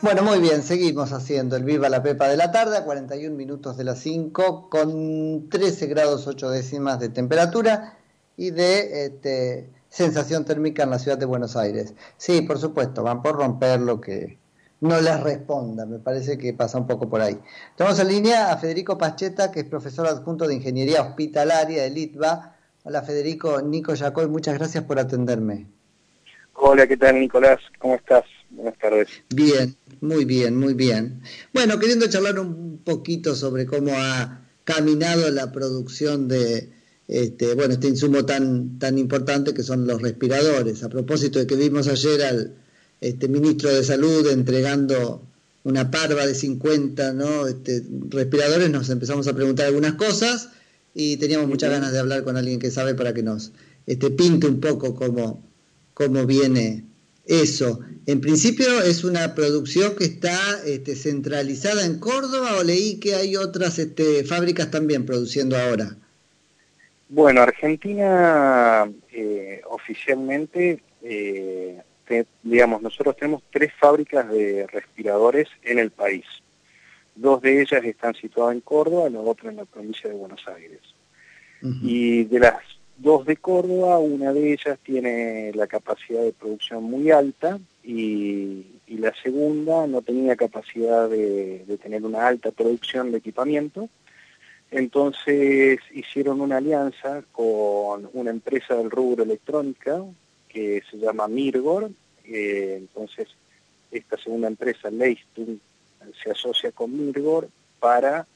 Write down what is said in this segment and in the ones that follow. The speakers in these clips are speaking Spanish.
Bueno, muy bien, seguimos haciendo el Viva la Pepa de la tarde a 41 minutos de las 5 con 13 grados 8 décimas de temperatura y de este, sensación térmica en la ciudad de Buenos Aires. Sí, por supuesto, van por romper lo que no les responda, me parece que pasa un poco por ahí. Tenemos en línea a Federico Pacheta, que es profesor adjunto de Ingeniería Hospitalaria de Litva. Hola Federico, Nico Yacoy, muchas gracias por atenderme. Hola, ¿qué tal Nicolás? ¿Cómo estás? Buenas tardes. Bien, muy bien, muy bien. Bueno, queriendo charlar un poquito sobre cómo ha caminado la producción de este, bueno, este insumo tan, tan importante que son los respiradores. A propósito de que vimos ayer al este, ministro de Salud entregando una parva de 50 ¿no? este, respiradores, nos empezamos a preguntar algunas cosas y teníamos muchas ganas de hablar con alguien que sabe para que nos este, pinte un poco cómo, cómo viene eso. En principio es una producción que está este, centralizada en Córdoba o leí que hay otras este, fábricas también produciendo ahora. Bueno, Argentina eh, oficialmente, eh, digamos, nosotros tenemos tres fábricas de respiradores en el país. Dos de ellas están situadas en Córdoba, la otra en la provincia de Buenos Aires. Y de las dos de Córdoba, una de ellas tiene la capacidad de producción muy alta y, la segunda no tenía capacidad de, tener una alta producción de equipamiento. Entonces hicieron una alianza con una empresa del rubro electrónica que se llama Mirgor. Eh, entonces esta segunda empresa, Leistung, se asocia con Mirgor para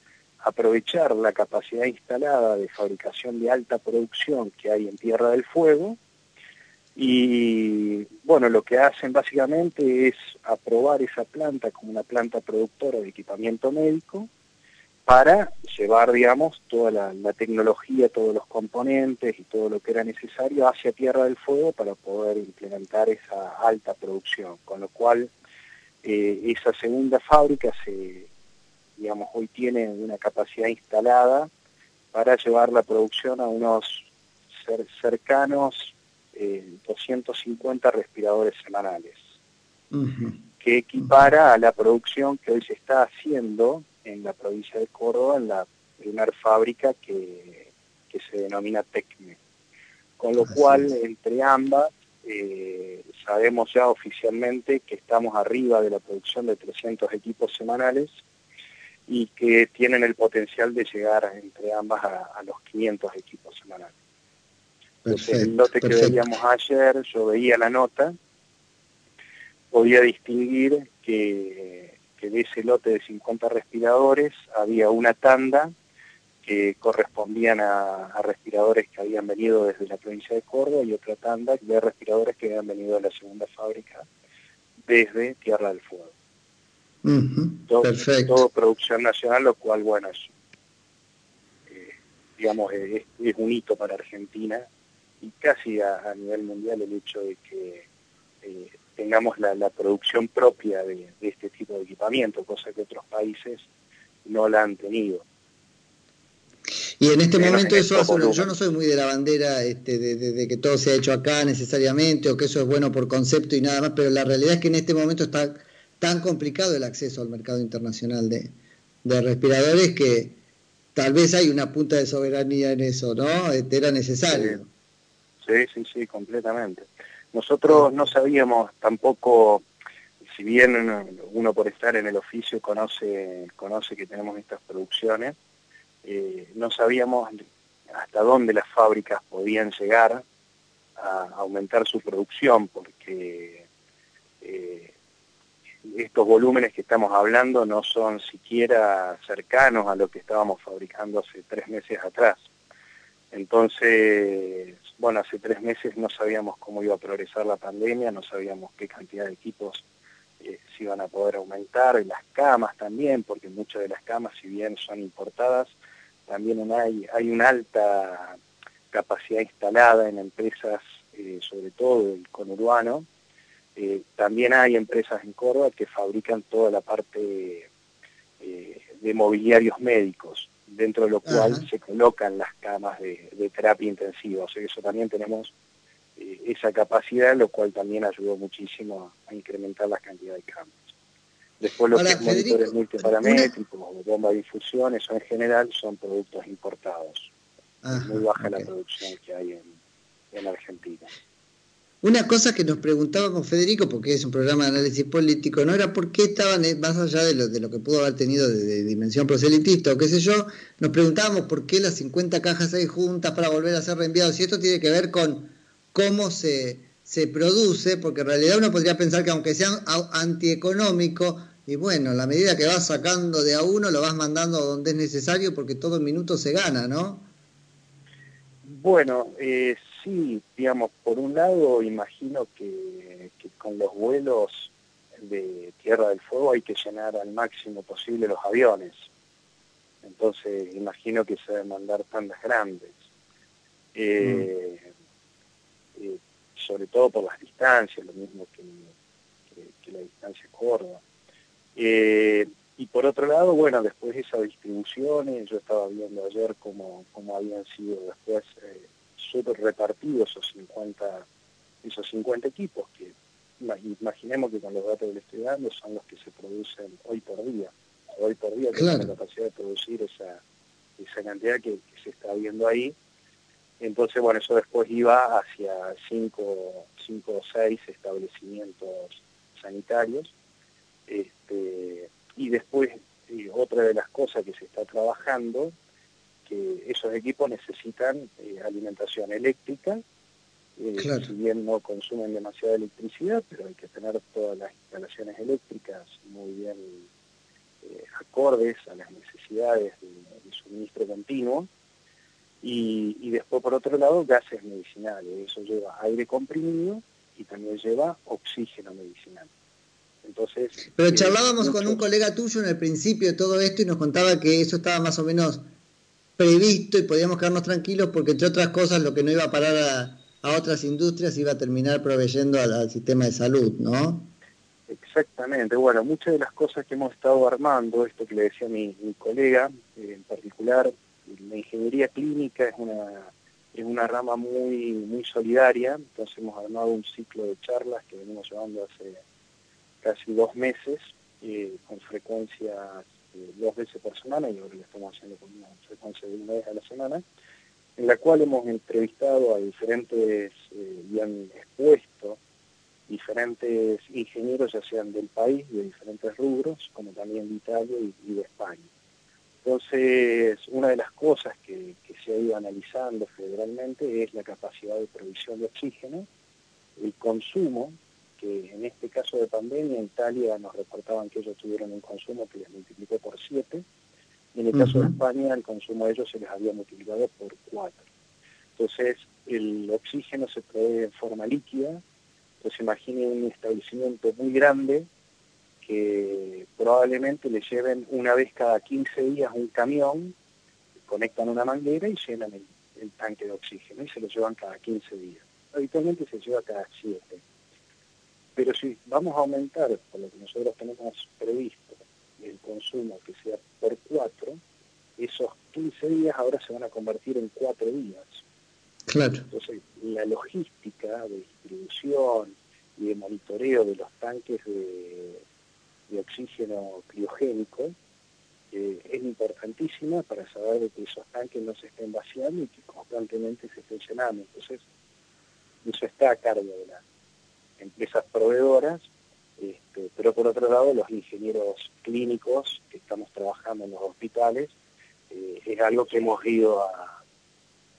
aprovechar la capacidad instalada de fabricación de alta producción que hay en Tierra del Fuego y bueno, lo que hacen básicamente es aprobar esa planta como una planta productora de equipamiento médico para llevar, digamos, toda la, tecnología, todos los componentes y todo lo que era necesario hacia Tierra del Fuego para poder implementar esa alta producción. Con lo cual, eh, esa segunda fábrica se, digamos, hoy tiene una capacidad instalada para llevar la producción a unos cercanos 250 eh, respiradores semanales, que equipara a la producción que hoy se está haciendo en la provincia de Córdoba, en la primera fábrica que, se denomina TECME. Con lo cual, entre ambas, eh, sabemos ya oficialmente que estamos arriba de la producción de 300 equipos semanales y que tienen el potencial de llegar entre ambas a, los 500 equipos semanales. Entonces, el lote que veíamos ayer, yo veía la nota, podía distinguir que, de ese lote de 50 respiradores había una tanda que correspondían a, a, respiradores que habían venido desde la provincia de Córdoba y otra tanda de respiradores que habían venido de la segunda fábrica desde Tierra del Fuego todo, producción nacional, lo cual, bueno, es, eh, digamos, es, un hito para Argentina y casi a, nivel mundial el hecho de que eh, tengamos la, producción propia de, este tipo de equipamiento, cosa que otros países no la han tenido. Y en este momento eso yo no soy muy de la bandera este, de, de, que todo se ha hecho acá necesariamente o que eso es bueno por concepto y nada más, pero la realidad es que en este momento está tan complicado el acceso al mercado internacional de, respiradores que tal vez hay una punta de soberanía en eso, ¿no? Este, era necesario. Sí, sí, sí, completamente. Nosotros no sabíamos tampoco, si bien uno por estar en el oficio conoce, conoce que tenemos estas producciones, eh, no sabíamos hasta dónde las fábricas podían llegar a aumentar su producción, porque eh, estos volúmenes que estamos hablando no son siquiera cercanos a lo que estábamos fabricando hace tres meses atrás. Entonces, bueno, hace tres meses no sabíamos cómo iba a progresar la pandemia, no sabíamos qué cantidad de equipos eh, se iban a poder aumentar, las camas también, porque muchas de las camas, si bien son importadas, también hay, hay una alta capacidad instalada en empresas, eh, sobre todo el conurbano, eh, también hay empresas en Córdoba que fabrican toda la parte eh, de mobiliarios médicos, dentro de lo cual se colocan las camas de, terapia intensiva. O sea, eso también tenemos eh, esa capacidad, lo cual también ayudó muchísimo a, incrementar la cantidad de camas. Después los monitores multiparamétricos, una... bombas de infusión, eso en general son productos importados. es muy baja la producción que hay en, en Argentina. Una cosa que nos preguntábamos, Federico, porque es un programa de análisis político, no era por qué estaban, eh, más allá de lo, de lo que pudo haber tenido de, dimensión proselitista o qué sé yo, nos preguntábamos por qué las 50 cajas hay juntas para volver a ser reenviados. Y esto tiene que ver con cómo se, se produce, porque en realidad uno podría pensar que aunque sea antieconómico, y bueno, la medida que vas sacando de a uno lo vas mandando donde es necesario porque todo minuto se gana, ¿no? Bueno, eh, sí, digamos, por un lado imagino que, con los vuelos de Tierra del Fuego hay que llenar al máximo posible los aviones. Entonces imagino que se deben mandar tandas grandes. Eh, mm. eh, sobre todo por las distancias, lo mismo que, la distancia corta. Eh, y por otro lado, bueno, después de esas distribuciones, yo estaba viendo ayer cómo, cómo habían sido después súper repartidos esos 50, esos 50 equipos, que imaginemos que con los datos que le estoy dando son los que se producen hoy por día. Hoy por día tenemos la capacidad de producir esa, esa cantidad que, se está viendo ahí. Entonces, bueno, eso después iba hacia cinco, cinco o seis establecimientos sanitarios. Este, y después, eh, otra de las cosas que se está trabajando esos equipos necesitan eh, alimentación eléctrica, eh, si bien no consumen demasiada electricidad, pero hay que tener todas las instalaciones eléctricas muy bien eh, acordes a las necesidades de, suministro continuo. Y, y, después, por otro lado, gases medicinales. Eso lleva aire comprimido y también lleva oxígeno medicinal. Entonces, Pero charlábamos con un colega tuyo en el principio de todo esto y nos contaba que eso estaba más o menos previsto y podíamos quedarnos tranquilos porque entre otras cosas lo que no iba a parar a, otras industrias iba a terminar proveyendo al, sistema de salud, ¿no? Exactamente, bueno, muchas de las cosas que hemos estado armando, esto que le decía mi, colega, eh, en particular, la ingeniería clínica es una, es una rama muy, muy solidaria, entonces hemos armado un ciclo de charlas que venimos llevando hace casi dos meses, eh, con frecuencia eh, dos veces por semana, y ahora lo estamos haciendo con una frecuencia de una vez a la semana, en la cual hemos entrevistado a diferentes eh, y han expuesto diferentes ingenieros, ya sean del país, de diferentes rubros, como también de Italia y, de España. Entonces, una de las cosas que, que, se ha ido analizando federalmente es la capacidad de provisión de oxígeno, el consumo que en este caso de pandemia en Italia nos reportaban que ellos tuvieron un consumo que les multiplicó por 7, y en el caso de España el consumo de ellos se les había multiplicado por 4. Entonces el oxígeno se provee en forma líquida, entonces imaginen un establecimiento muy grande que probablemente le lleven una vez cada 15 días un camión, conectan una manguera y llenan el, el tanque de oxígeno y se lo llevan cada 15 días. Habitualmente se lleva cada 7 pero si vamos a aumentar, por lo que nosotros tenemos previsto, el consumo que sea por cuatro, esos 15 días ahora se van a convertir en cuatro días. Claro. Entonces, la logística de distribución y de monitoreo de los tanques de, oxígeno criogénico eh, es importantísima para saber que esos tanques no se estén vaciando y que constantemente se estén llenando. Entonces, eso está a cargo de la, empresas proveedoras, este, pero por otro lado los ingenieros clínicos que estamos trabajando en los hospitales, eh, es algo que hemos ido a,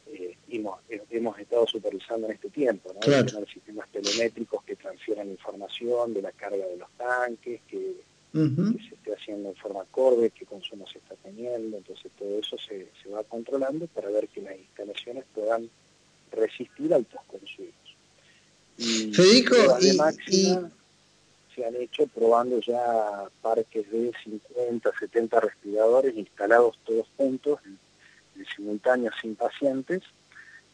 eh, hemos, hemos, estado supervisando en este tiempo, ¿no? Tener sistemas telemétricos que transfieran información de la carga de los tanques, que, se esté haciendo en forma acorde, qué consumo se está teniendo, entonces todo eso se, se va controlando para ver que las instalaciones puedan resistir altos. Federico, y, se han hecho probando ya parques de 50, 70 respiradores instalados todos juntos, en, simultáneo sin pacientes,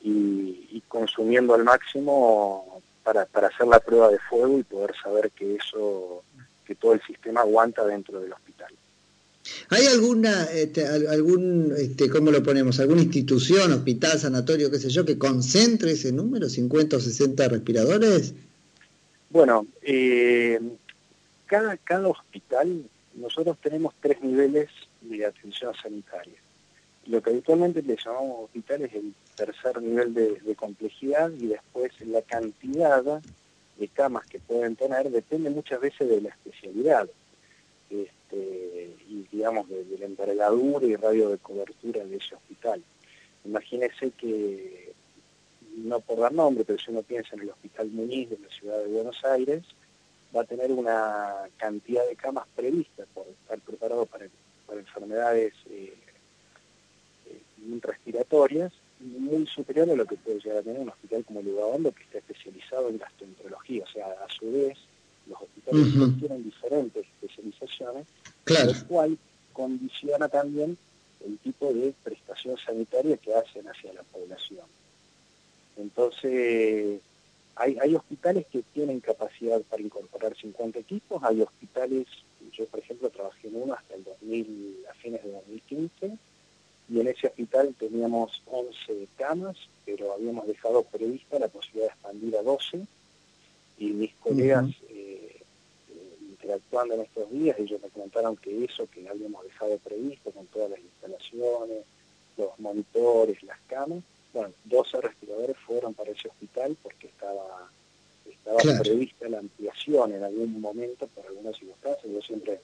y, consumiendo al máximo para, para hacer la prueba de fuego y poder saber que eso, que todo el sistema aguanta dentro del hospital. ¿Hay alguna, este, algún, este, cómo lo ponemos, alguna institución, hospital, sanatorio, qué sé yo, que concentre ese número, 50 o 60 respiradores? Bueno, eh, cada, cada hospital, nosotros tenemos tres niveles de atención sanitaria. Lo que habitualmente le llamamos hospital es el tercer nivel de, complejidad y después la cantidad de camas que pueden tener depende muchas veces de la especialidad este, digamos de, la envergadura y radio de cobertura de ese hospital. Imagínese que, no por dar nombre, pero si uno piensa en el Hospital Muñiz de la ciudad de Buenos Aires, va a tener una cantidad de camas previstas por estar preparado para, enfermedades eh, eh, respiratorias muy superior a lo que puede llegar a tener un hospital como el que está especializado en gastroenterología. O sea, a su vez, los hospitales tienen diferentes especializaciones, lo cual condiciona también el tipo de prestación sanitaria que hacen hacia la población. Entonces, hay, hay hospitales que tienen capacidad para incorporar 50 equipos, hay hospitales, yo por ejemplo trabajé en uno hasta el 2000, a fines de 2015, y en ese hospital teníamos 11 camas, pero habíamos dejado prevista la posibilidad de expandir a 12 y mis colegas interactuando en estos días, ellos me comentaron que eso que habíamos dejado previsto con todas las instalaciones, los monitores, las camas, bueno, 12 respiradores fueron para ese hospital porque estaba estaba prevista la ampliación en algún momento por algunas circunstancias. Yo siempre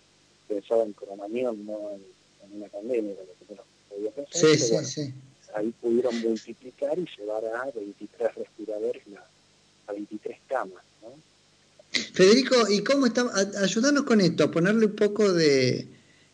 pensaba en coronavirus, no en, una pandemia, lo que sí, sí, sí. Ahí pudieron multiplicar y llevar a 23 respiradores a 23 camas. ¿no? Federico, ¿y cómo estamos? Ayúdanos con esto, a ponerle un poco de...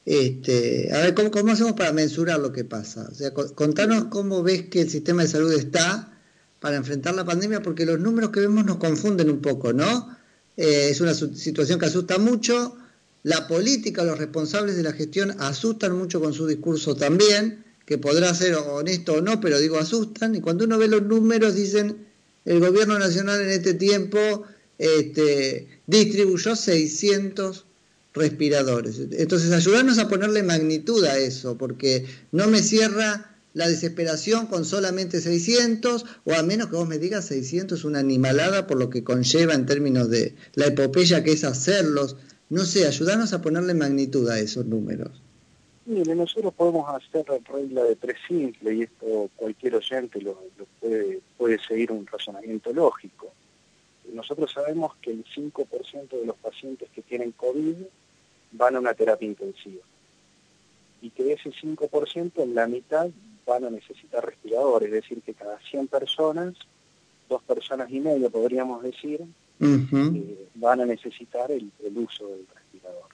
Este, a ver, ¿cómo, ¿cómo hacemos para mensurar lo que pasa? O sea, contanos cómo ves que el sistema de salud está para enfrentar la pandemia, porque los números que vemos nos confunden un poco, ¿no? Eh, es una situación que asusta mucho, la política, los responsables de la gestión asustan mucho con su discurso también, que podrá ser honesto o no, pero digo asustan. Y cuando uno ve los números dicen, el gobierno nacional en este tiempo este, distribuyó 600 respiradores. Entonces, ayudarnos a ponerle magnitud a eso, porque no me cierra la desesperación con solamente 600, o a menos que vos me digas 600 es una animalada por lo que conlleva en términos de la epopeya que es hacerlos, no sé, ayudarnos a ponerle magnitud a esos números. Mire, nosotros podemos hacer la regla de tres y esto cualquier oyente lo, puede seguir un razonamiento lógico. Nosotros sabemos que el 5% de los pacientes que tienen COVID van a una terapia intensiva y que de ese 5% la mitad van a necesitar respiradores, es decir, que cada 100 personas, dos personas y media podríamos decir, eh, van a necesitar el, uso del respirador.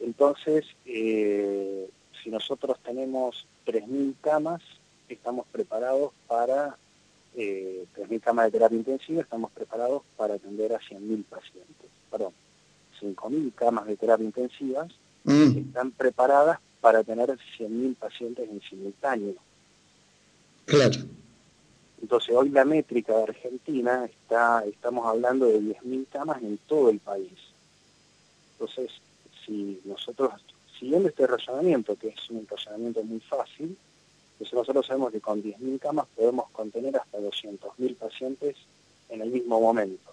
Entonces, eh, si nosotros tenemos 3.000 camas, estamos preparados para, eh, 3.000 camas de terapia intensiva, estamos preparados para atender a 100.000 pacientes. Perdón, 5.000 camas de terapia intensiva mm. están preparadas para tener 100.000 pacientes en simultáneo. Claro. Entonces hoy la métrica de Argentina está, estamos hablando de 10.000 camas en todo el país. Entonces, si nosotros, siguiendo este razonamiento, que es un razonamiento muy fácil, pues nosotros sabemos que con 10.000 camas podemos contener hasta 200.000 pacientes en el mismo momento.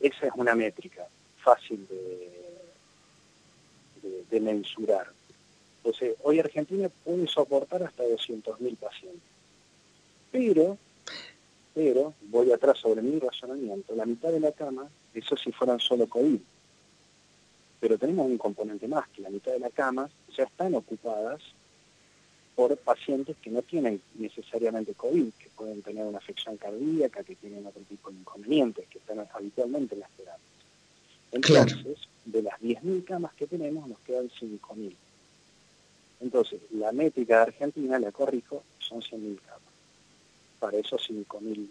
Esa es una métrica fácil de, de, de mensurar. Entonces, hoy Argentina puede soportar hasta 200.000 pacientes. Pero, pero, voy atrás sobre mi razonamiento, la mitad de la cama, eso si fueran solo COVID. Pero tenemos un componente más, que la mitad de la cama ya están ocupadas por pacientes que no tienen necesariamente COVID, que pueden tener una afección cardíaca, que tienen otro tipo de inconvenientes, que están habitualmente en las terapias. Entonces, de las 10.000 camas que tenemos, nos quedan 5.000. Entonces, la métrica de Argentina, la corrijo, son 100.000 camas para esos 5.000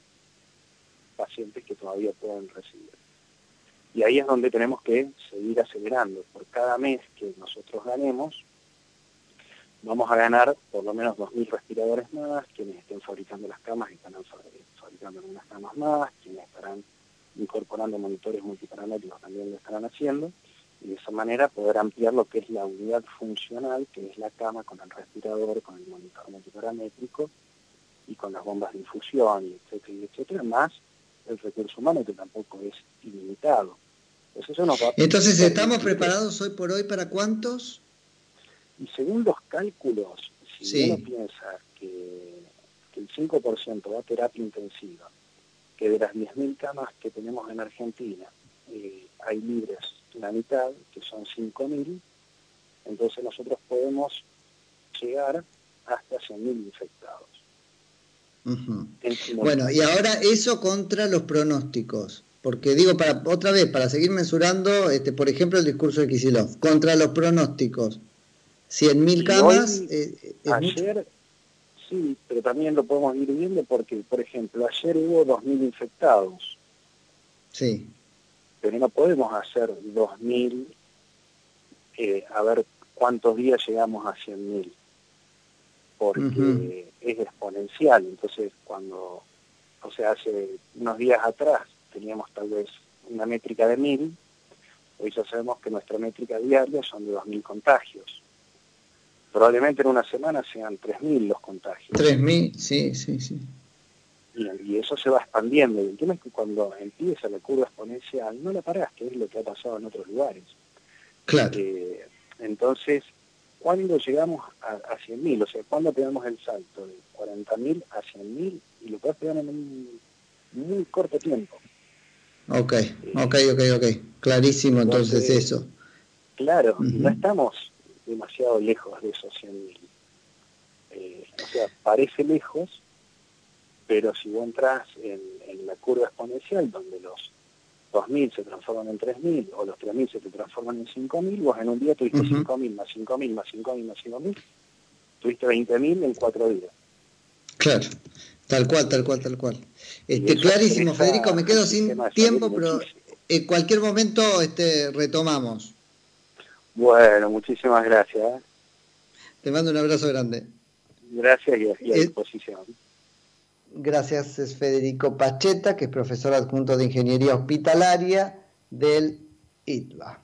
pacientes que todavía pueden recibir. Y ahí es donde tenemos que seguir acelerando. Por cada mes que nosotros ganemos, vamos a ganar por lo menos 2.000 respiradores más, quienes estén fabricando las camas estarán fabricando algunas camas más, quienes estarán incorporando monitores multiparamétricos también lo estarán haciendo, y de esa manera poder ampliar lo que es la unidad funcional, que es la cama con el respirador, con el monitor multiparamétrico, y con las bombas de infusión, y etcétera, etcétera, más el recurso humano que tampoco es ilimitado. Entonces, ¿estamos preparados hoy por hoy para cuántos? Y según los cálculos, si uno piensa que, el 5% va a terapia intensiva, que de las 10.000 camas que tenemos en Argentina eh, hay libres la mitad, que son 5.000, entonces nosotros podemos llegar hasta 100.000 infectados. Bueno, y ahora eso contra los pronósticos. Porque digo, para otra vez, para seguir mensurando, este, por ejemplo, el discurso de Kisilov, contra los pronósticos, 100.000 camas... Eh, ayer, sí, pero también lo podemos ir viendo porque, por ejemplo, ayer hubo 2.000 infectados. Sí. Pero no podemos hacer 2.000, eh, a ver cuántos días llegamos a 100.000, porque es exponencial. Entonces, cuando, o sea, hace unos días atrás teníamos tal vez una métrica de 1000, hoy ya sabemos que nuestra métrica diaria son de 2.000 contagios. Probablemente en una semana sean 3.000 los contagios. 3.000, sí, sí, sí. Y, eso se va expandiendo. Y el tema es que cuando empieza la curva exponencial, no la parás, que es lo que ha pasado en otros lugares. Claro. Eh, entonces, ¿cuándo llegamos a, a 100.000? O sea, ¿cuándo pegamos el salto de 40.000 a 100.000? Y lo puedes pegar en un muy corto tiempo. Ok, ok, ok, ok. Clarísimo entonces, eso. Claro, no estamos demasiado lejos de esos 100.000. Eh, o sea, parece lejos, pero si vos entras en, la curva exponencial, donde los 2.000 se transforman en 3.000 o los 3.000 se te transforman en 5.000, vos en un día tuviste 5.000 más 5.000 más 5.000 más 5.000, tuviste 20.000 en cuatro días. Claro, tal cual, tal cual, tal cual. Este, clarísimo, Federico, me quedo sin tiempo, pero en cualquier momento este, retomamos. Bueno, muchísimas gracias. ¿eh? Te mando un abrazo grande. Gracias y a, disposición. Gracias, es Federico Pacheta, que es profesor adjunto de Ingeniería Hospitalaria del ITBA.